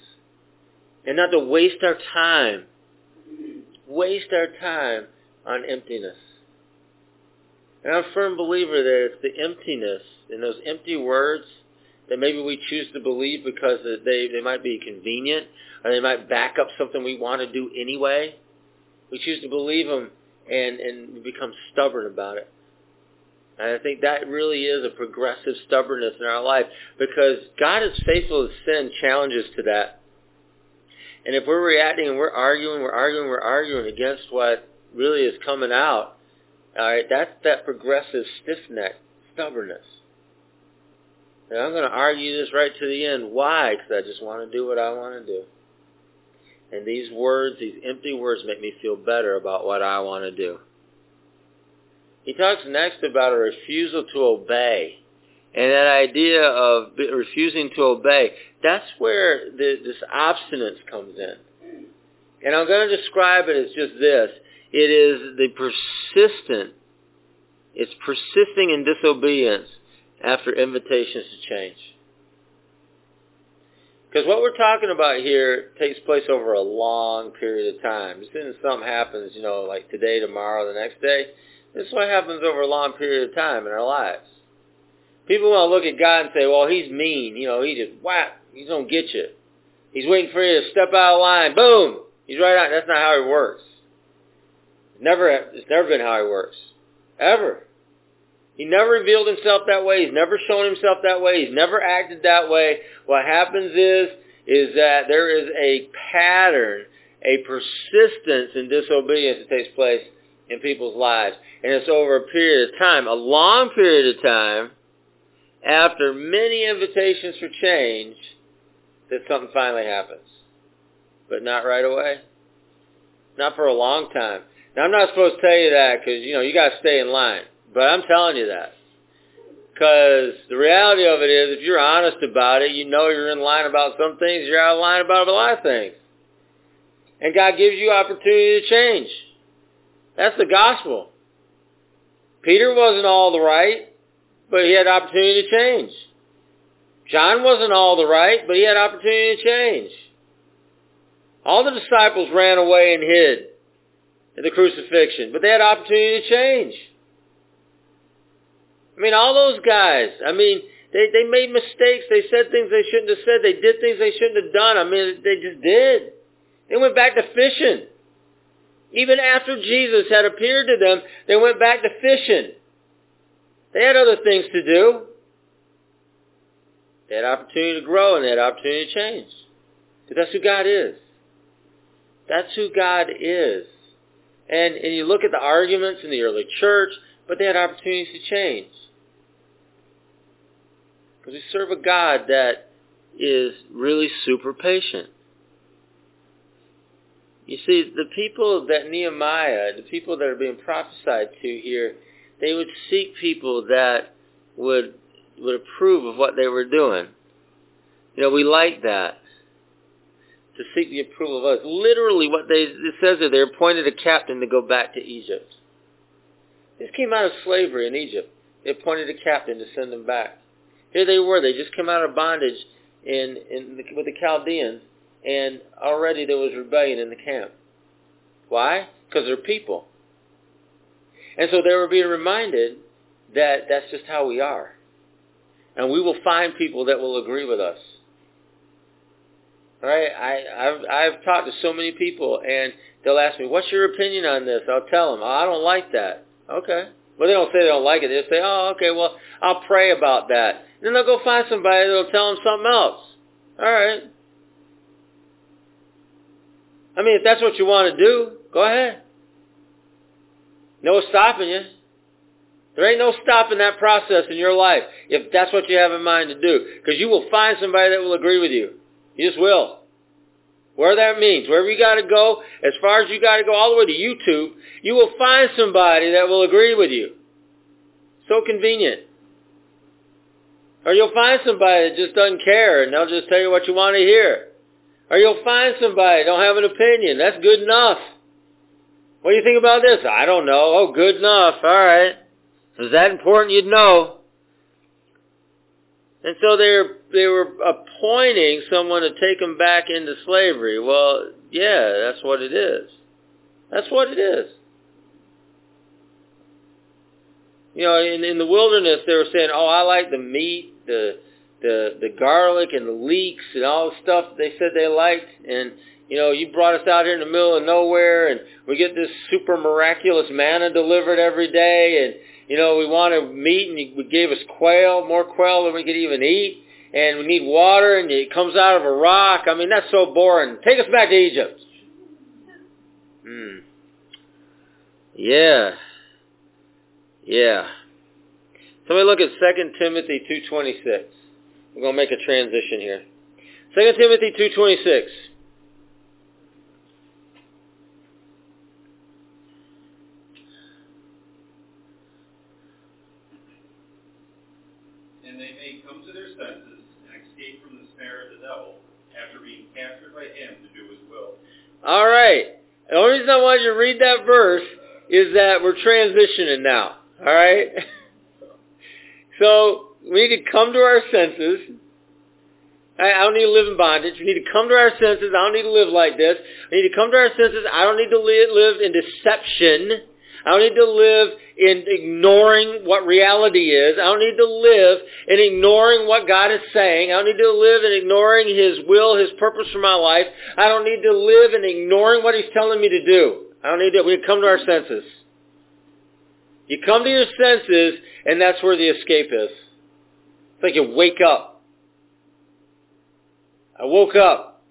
[SPEAKER 1] And not to waste our time. Waste our time on emptiness. And I'm a firm believer that it's the emptiness and those empty words that maybe we choose to believe because they, they might be convenient or they might back up something we want to do anyway. We choose to believe them and, and we become stubborn about it. And I think that really is a progressive stubbornness in our life because God is faithful to send challenges to that. And if we're reacting and we're arguing, we're arguing, we're arguing against what really is coming out, all right, that's that progressive stiff-neck stubbornness. And I'm going to argue this right to the end. Why? Because I just want to do what I want to do. And these words, these empty words, make me feel better about what I want to do. He talks next about a refusal to obey. And that idea of refusing to obey, that's where the, this obstinance comes in. And I'm going to describe it as just this. It is the persistent, it's persisting in disobedience after invitations to change. Because what we're talking about here takes place over a long period of time. Soon as something happens, you know, like today, tomorrow, the next day, this is what happens over a long period of time in our lives. People want to look at God and say, well, he's mean. You know, he just whap. He's going to get you. He's waiting for you to step out of line. Boom. He's right out. That's not how he works. Never, it's never been how he works. Ever. He never revealed himself that way. He's never shown himself that way. He's never acted that way. What happens is, is that there is a pattern, a persistence in disobedience that takes place in people's lives. And it's over a period of time, a long period of time, after many invitations for change, that something finally happens. But not right away. Not for a long time. Now I'm not supposed to tell you that because, you know, you got to stay in line. But I'm telling you that. Because the reality of it is, if you're honest about it, you know you're in line about some things, you're out of line about a lot of things. And God gives you opportunity to change. That's the gospel. Peter wasn't all the right, but he had opportunity to change. John wasn't all the right, but he had opportunity to change. All the disciples ran away and hid at the crucifixion, but they had opportunity to change. I mean, all those guys, I mean, they, they made mistakes. They said things they shouldn't have said. They did things they shouldn't have done. I mean, they just did. They went back to fishing. Even after Jesus had appeared to them, they went back to fishing. They had other things to do. They had opportunity to grow and they had opportunity to change. Because that's who God is. That's who God is. And, and you look at the arguments in the early church, but they had opportunities to change. Because we serve a God that is really super patient. You see, the people that Nehemiah, the people that are being prophesied to here, they would seek people that would would approve of what they were doing. You know, we like that. To seek the approval of us. Literally what they it says there, they appointed a captain to go back to Egypt. This came out of slavery in Egypt. They appointed a captain to send them back. Here they were. They just came out of bondage in, in the, with the Chaldeans, and already there was rebellion in the camp. Why? Because they're people. And so they were being reminded that that's just how we are. And we will find people that will agree with us. All right, I, I've, I've talked to so many people, and they'll ask me, what's your opinion on this? I'll tell them, oh, I don't like that. Okay. Well, they don't say they don't like it. They say, oh, okay, well, I'll pray about that. And then they'll go find somebody that'll tell them something else. All right. I mean, if that's what you want to do, go ahead. No stopping you. There ain't no stopping that process in your life if that's what you have in mind to do. Because you will find somebody that will agree with you. You just will. Where that means, wherever you got to go, as far as you got to go all the way to YouTube, you will find somebody that will agree with you. So convenient. Or you'll find somebody that just doesn't care and they'll just tell you what you want to hear. Or you'll find somebody that don't have an opinion. That's good enough. What do you think about this? I don't know. Oh, good enough. All right. Is that important? You'd know. And so they were, they were appointing someone to take them back into slavery. Well, yeah, that's what it is. That's what it is. You know, in, in the wilderness, they were saying, "Oh, I like the meat, the the the garlic, and the leeks, and all the stuff they said they liked." And you know, you brought us out here in the middle of nowhere, and we get this super miraculous manna delivered every day, and you know, we wanted meat, and you gave us quail, more quail than we could even eat, and we need water, and it comes out of a rock. I mean, that's so boring. Take us back to Egypt. Hmm. Yeah. Yeah. Somebody look at 2 Timothy 2.26. We're going to make a transition here. 2 Timothy 2.26.
[SPEAKER 3] And they may come to their senses and escape from the snare of the devil after being captured by him to do his will.
[SPEAKER 1] All right. The only reason I wanted you to read that verse is that we're transitioning now. All right? [LAUGHS] So we need to come to our senses. I, don't need to live in bondage. We need to come to our senses. I don't need to live like this. I need to come to our senses. I don't need to live in deception. I don't need to live in ignoring what reality is. I don't need to live in ignoring what God is saying. I don't need to live in ignoring His will, His purpose for my life. I don't need to live in ignoring what He's telling me to do. I don't need to. We come to our senses. You come to your senses, and that's where the escape is. It's like you wake up. I woke up,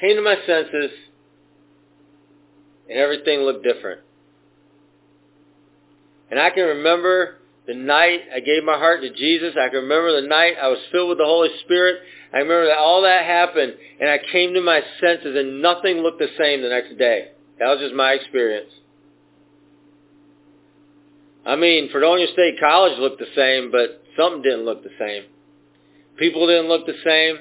[SPEAKER 1] came to my senses, and everything looked different. And I can remember the night I gave my heart to Jesus. I can remember the night I was filled with the Holy Spirit. I remember that all that happened, and I came to my senses, and nothing looked the same the next day. That was just my experience. I mean, Fredonia State College looked the same, but something didn't look the same. People didn't look the same.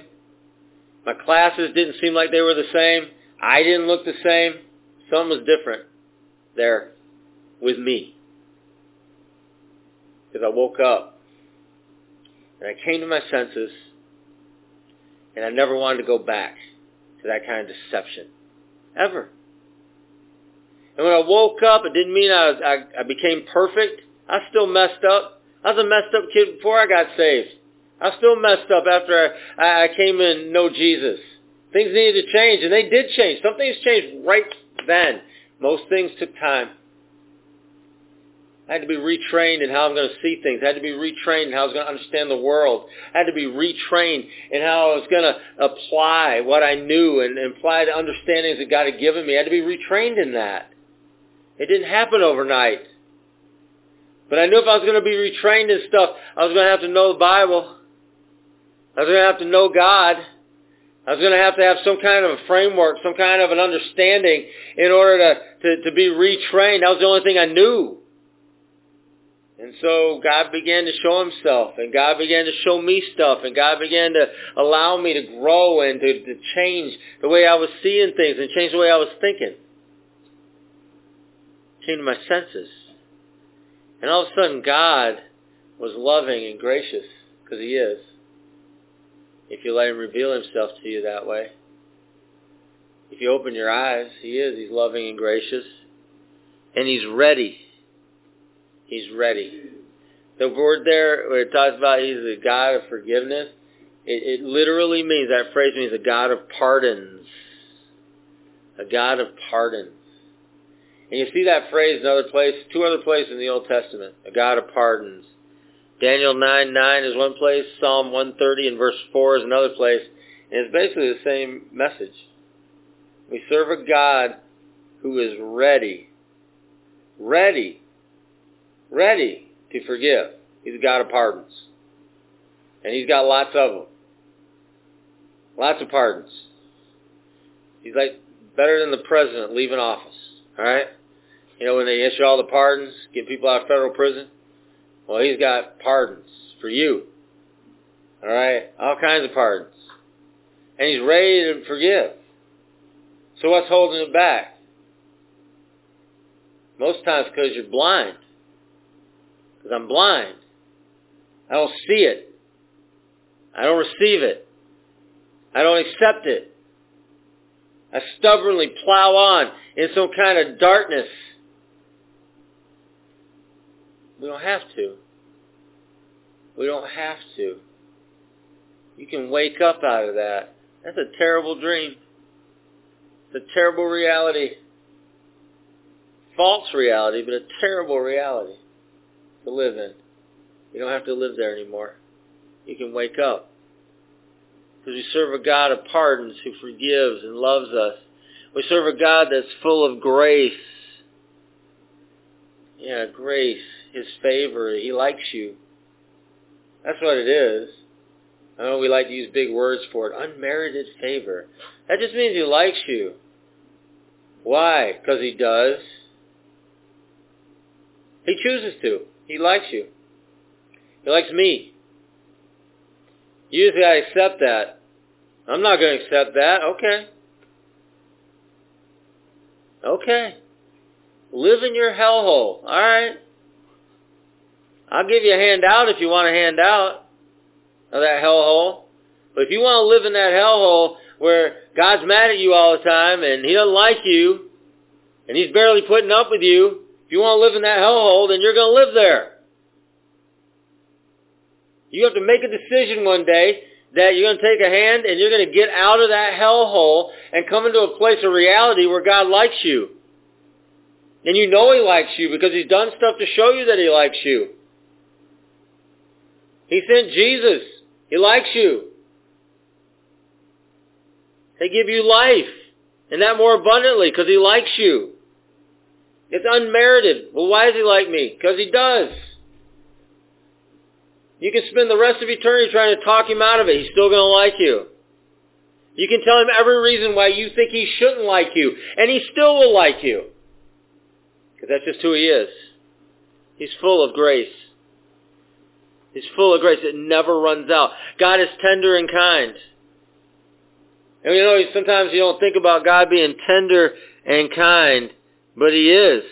[SPEAKER 1] My classes didn't seem like they were the same. I didn't look the same. Something was different there with me. Because I woke up and I came to my senses and I never wanted to go back to that kind of deception. Ever. And when I woke up, it didn't mean I, was, I, I became perfect. I still messed up. I was a messed up kid before I got saved. I still messed up after I, I came in know Jesus. Things needed to change, and they did change. Some things changed right then. Most things took time. I had to be retrained in how I'm going to see things. I had to be retrained in how I was going to understand the world. I had to be retrained in how I was going to apply what I knew and, apply the understandings that God had given me. I had to be retrained in that. It didn't happen overnight. But I knew if I was going to be retrained in stuff, I was going to have to know the Bible. I was going to have to know God. I was going to have to have some kind of a framework, some kind of an understanding in order to, to, to be retrained. That was the only thing I knew. And so God began to show himself, and God began to show me stuff, and God began to allow me to grow and to, to change the way I was seeing things and change the way I was thinking came to my senses. And all of a sudden, God was loving and gracious, because he is, if you let him reveal himself to you that way. If you open your eyes, he is. He's loving and gracious. And he's ready. He's ready. The word there where it talks about he's a God of forgiveness, it, it literally means, that phrase means a God of pardons. A God of pardons. And you see that phrase in other place, two other places in the Old Testament, a God of pardons. Daniel 9, 9 is one place, Psalm 130 and verse 4 is another place, and it's basically the same message. We serve a God who is ready, ready, ready to forgive. He's a God of pardons. And he's got lots of them. Lots of pardons. He's like better than the president leaving office. All right? You know, when they issue all the pardons, get people out of federal prison? Well, he's got pardons for you. All right? All kinds of pardons. And he's ready to forgive. So what's holding it back? Most times because you're blind. Because I'm blind. I don't see it. I don't receive it. I don't accept it. I stubbornly plow on in some kind of darkness we don't have to. We don't have to. You can wake up out of that. That's a terrible dream. It's a terrible reality. False reality, but a terrible reality to live in. You don't have to live there anymore. You can wake up. Because we serve a God of pardons who forgives and loves us. We serve a God that's full of grace. Yeah, grace his favor. He likes you. That's what it is. I know we like to use big words for it. Unmerited favor. That just means he likes you. Why? Because he does. He chooses to. He likes you. He likes me. Usually I accept that. I'm not going to accept that. Okay. Okay. Live in your hellhole. All right. I'll give you a handout if you want a handout of that hellhole. But if you want to live in that hellhole where God's mad at you all the time and he doesn't like you and he's barely putting up with you, if you want to live in that hellhole, then you're going to live there. You have to make a decision one day that you're going to take a hand and you're going to get out of that hellhole and come into a place of reality where God likes you. And you know he likes you because he's done stuff to show you that he likes you. He sent Jesus. He likes you. He give you life, and that more abundantly, because he likes you. It's unmerited. Well, why does he like me? Because he does. You can spend the rest of eternity trying to talk him out of it. He's still going to like you. You can tell him every reason why you think he shouldn't like you, and he still will like you. Because that's just who he is. He's full of grace. He's full of grace. It never runs out. God is tender and kind. And you know, sometimes you don't think about God being tender and kind, but He is.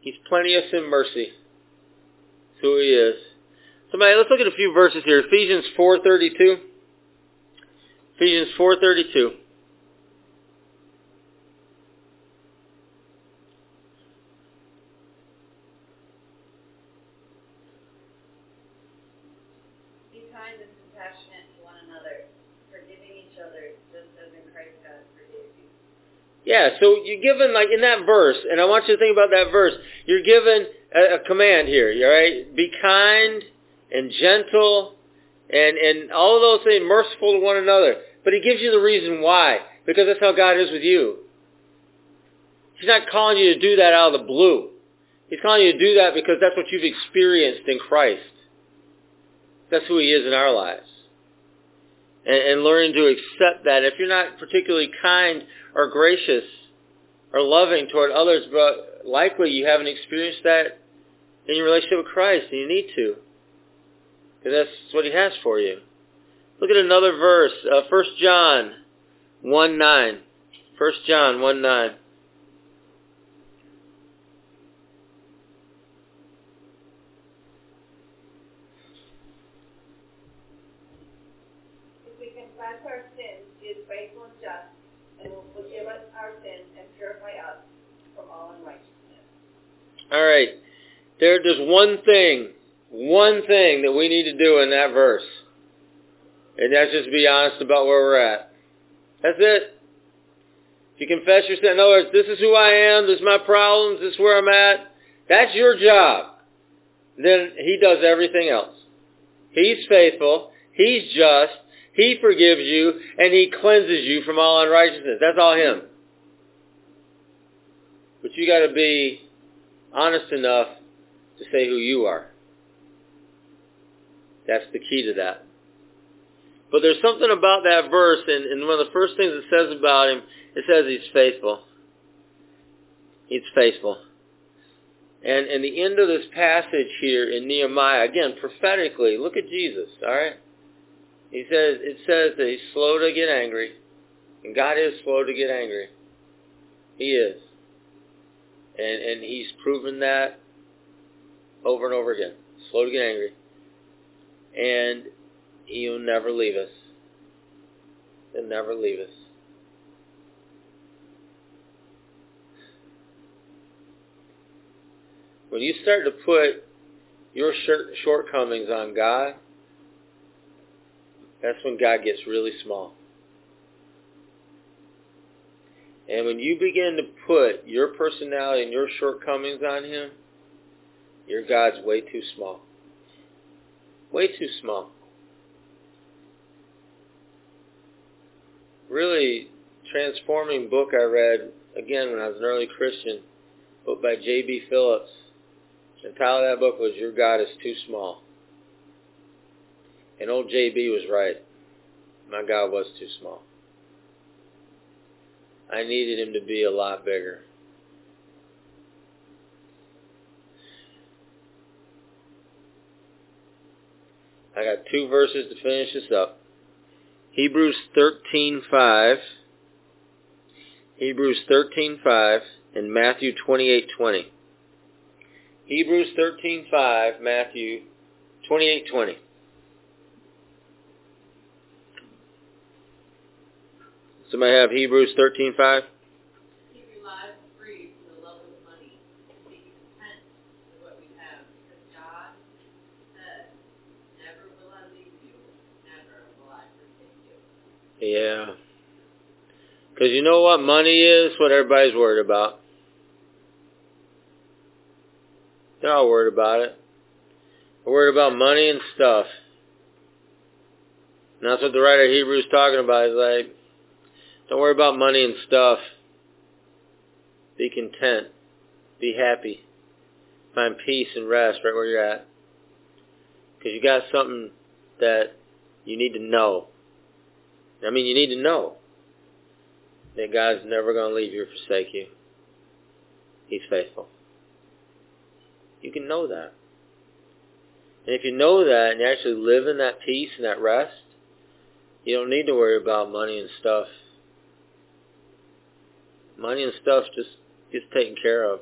[SPEAKER 1] He's plenteous in mercy. That's who He is. Somebody, let's look at a few verses here. Ephesians 4.32. Ephesians 4.32. Yeah, so you're given, like in that verse, and I want you to think about that verse, you're given a, a command here, all right? Be kind and gentle and, and all those things, merciful to one another. But he gives you the reason why, because that's how God is with you. He's not calling you to do that out of the blue. He's calling you to do that because that's what you've experienced in Christ. That's who he is in our lives. And, and learning to accept that. If you're not particularly kind or gracious or loving toward others, but likely you haven't experienced that in your relationship with Christ, and you need to. Because that's what he has for you. Look at another verse, uh, 1 John 1 9. 1 John 1 9. There, there's one thing, one thing that we need to do in that verse. And that's just be honest about where we're at. That's it. If you confess your sin, in other words, this is who I am, this is my problems, this is where I'm at, that's your job. Then he does everything else. He's faithful, he's just, he forgives you, and he cleanses you from all unrighteousness. That's all him. But you gotta be honest enough to say who you are. That's the key to that. But there's something about that verse, and, and one of the first things it says about him, it says he's faithful. He's faithful. And in the end of this passage here in Nehemiah, again, prophetically, look at Jesus, all right? He says, it says that he's slow to get angry. And God is slow to get angry. He is. And, and he's proven that over and over again. Slow to get angry. And he'll never leave us. He'll never leave us. When you start to put your shortcomings on God, that's when God gets really small. And when you begin to put your personality and your shortcomings on him, your God's way too small. Way too small. Really transforming book I read, again, when I was an early Christian, book by J.B. Phillips. The title of that book was Your God is Too Small. And old JB was right. My God was too small. I needed him to be a lot bigger. Got two verses to finish this up. Hebrews 13:5, Hebrews 13:5, and Matthew 28:20. Hebrews 13:5, Matthew 28:20. Somebody have Hebrews 13:5?
[SPEAKER 2] Keep your lives free from the love of money and be content with what we have, because God said, "Never will I leave you, never will I forsake you."
[SPEAKER 1] Yeah. Because you know what money is? What everybody's worried about. They're all worried about it. They're worried about money and stuff. And that's what the writer of Hebrews talking about. He's like, don't worry about money and stuff. Be content. Be happy. Find peace and rest right where you're at. Because you got something that you need to know. I mean, you need to know that God's never going to leave you or forsake you. He's faithful. You can know that. And if you know that and you actually live in that peace and that rest, you don't need to worry about money and stuff Money and stuff just gets taken care of.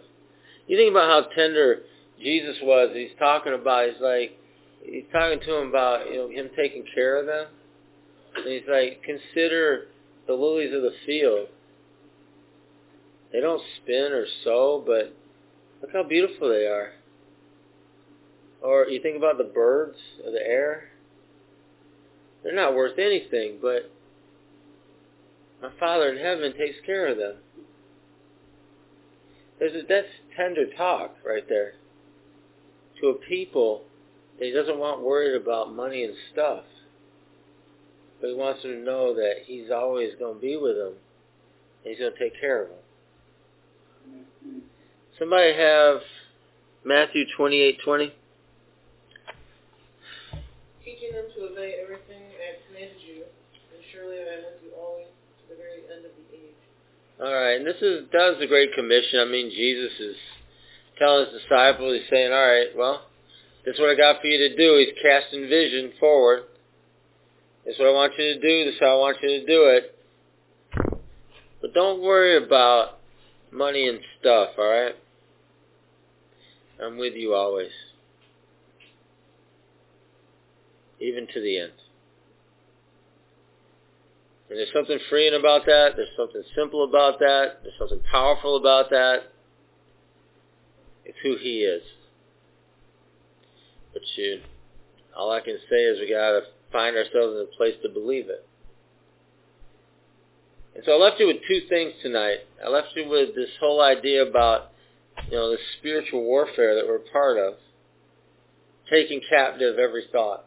[SPEAKER 1] You think about how tender Jesus was. He's talking about, he's like, he's talking to him about, you know, him taking care of them. And he's like, consider the lilies of the field. They don't spin or sow, but look how beautiful they are. Or you think about the birds of the air. They're not worth anything, but my Father in heaven takes care of them. There's a, that's tender talk right there to a people that he doesn't want worried about money and stuff. But he wants them to know that he's always going to be with them. And he's going to take care of them. Somebody have Matthew 28:20.
[SPEAKER 4] Teaching them to obey everything I commanded you, and surely I am with you always to the very end of the age.
[SPEAKER 1] All right, and this is does the Great Commission. I mean, Jesus is telling his disciples, he's saying, all right, well, this is what I got for you to do. He's casting vision forward. This is what I want you to do. This is how I want you to do it. But don't worry about money and stuff, all right? I'm with you always. Even to the end. And there's something freeing about that. There's something simple about that. There's something powerful about that. It's who he is. But you, all I can say is we gotta find ourselves in a place to believe it. And so I left you with two things tonight. I left you with this whole idea about, you know, the spiritual warfare that we're part of. Taking captive every thought.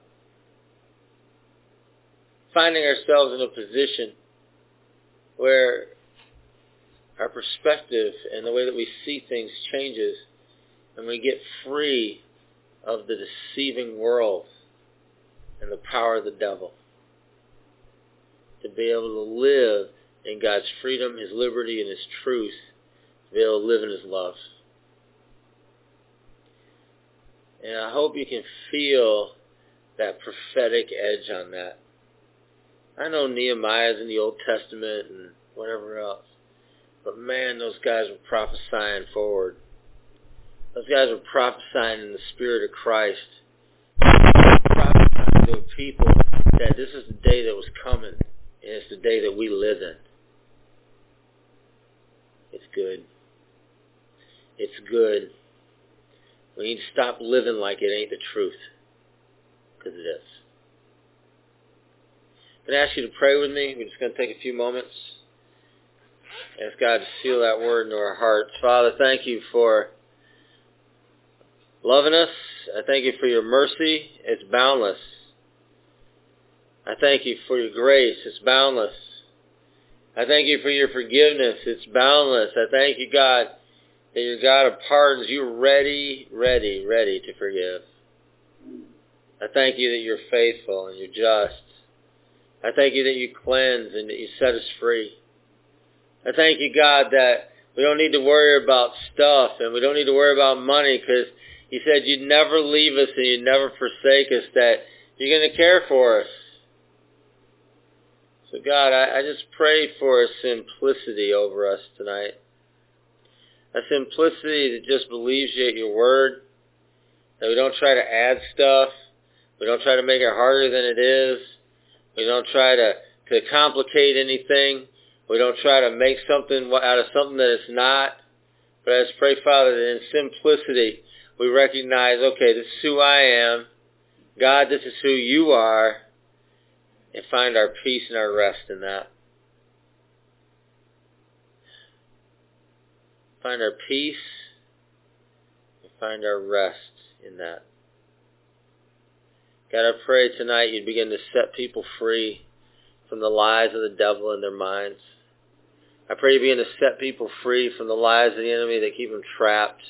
[SPEAKER 1] Finding ourselves in a position where our perspective and the way that we see things changes and we get free of the deceiving world and the power of the devil. To be able to live in God's freedom, His liberty, and His truth, to be able to live in His love. And I hope you can feel that prophetic edge on that. I know Nehemiah's in the Old Testament and whatever else. But man, those guys were prophesying forward. Those guys were prophesying in the Spirit of Christ. To people that this is the day that was coming, and it's the day that we live in. It's good. It's good. We need to stop living like it ain't the truth. Because it is. I'm going to ask you to pray with me. We're just going to take a few moments. Ask God to seal that word into our hearts. Father, thank you for loving us. I thank you for your mercy. It's boundless. I thank you for your grace. It's boundless. I thank you for your forgiveness. It's boundless. I thank you, God, that you're God of pardons. You're ready, ready, ready to forgive. I thank you that you're faithful and you're just. I thank you that you cleanse and that you set us free. I thank you, God, that we don't need to worry about stuff and we don't need to worry about money because you said you'd never leave us and you'd never forsake us, that you're going to care for us. God, I, I just pray for a simplicity over us tonight. A simplicity that just believes you at your word, that we don't try to add stuff, we don't try to make it harder than it is, we don't try to, to complicate anything, we don't try to make something out of something that it's not. But I just pray, Father, that in simplicity we recognize, okay, this is who I am. God, this is who you are. And find our peace and our rest in that. Find our peace and find our rest in that. God, I pray tonight you'd begin to set people free from the lies of the devil in their minds. I pray you begin to set people free from the lies of the enemy that keep them trapped.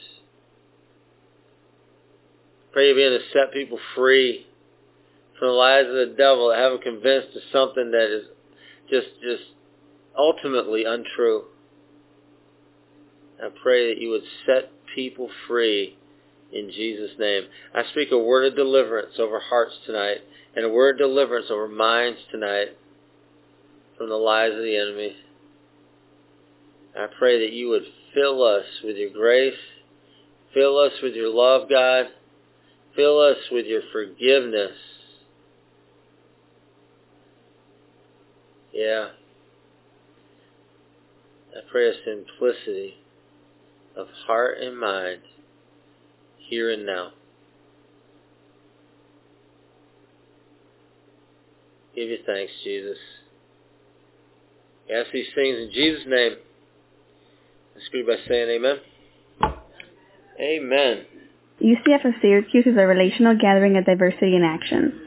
[SPEAKER 1] I pray you begin to set people free from the lies of the devil that have them convinced of something that is just just ultimately untrue. I pray that you would set people free in Jesus' name. I speak a word of deliverance over hearts tonight and a word of deliverance over minds tonight from the lies of the enemy. I pray that you would fill us with your grace, fill us with your love, God, fill us with your forgiveness. Yeah. I pray a simplicity of heart and mind here and now. Give you thanks, Jesus. ask these things in Jesus' name. Let's greet by saying amen. Amen.
[SPEAKER 5] UCF of Syracuse is a relational gathering of diversity in action.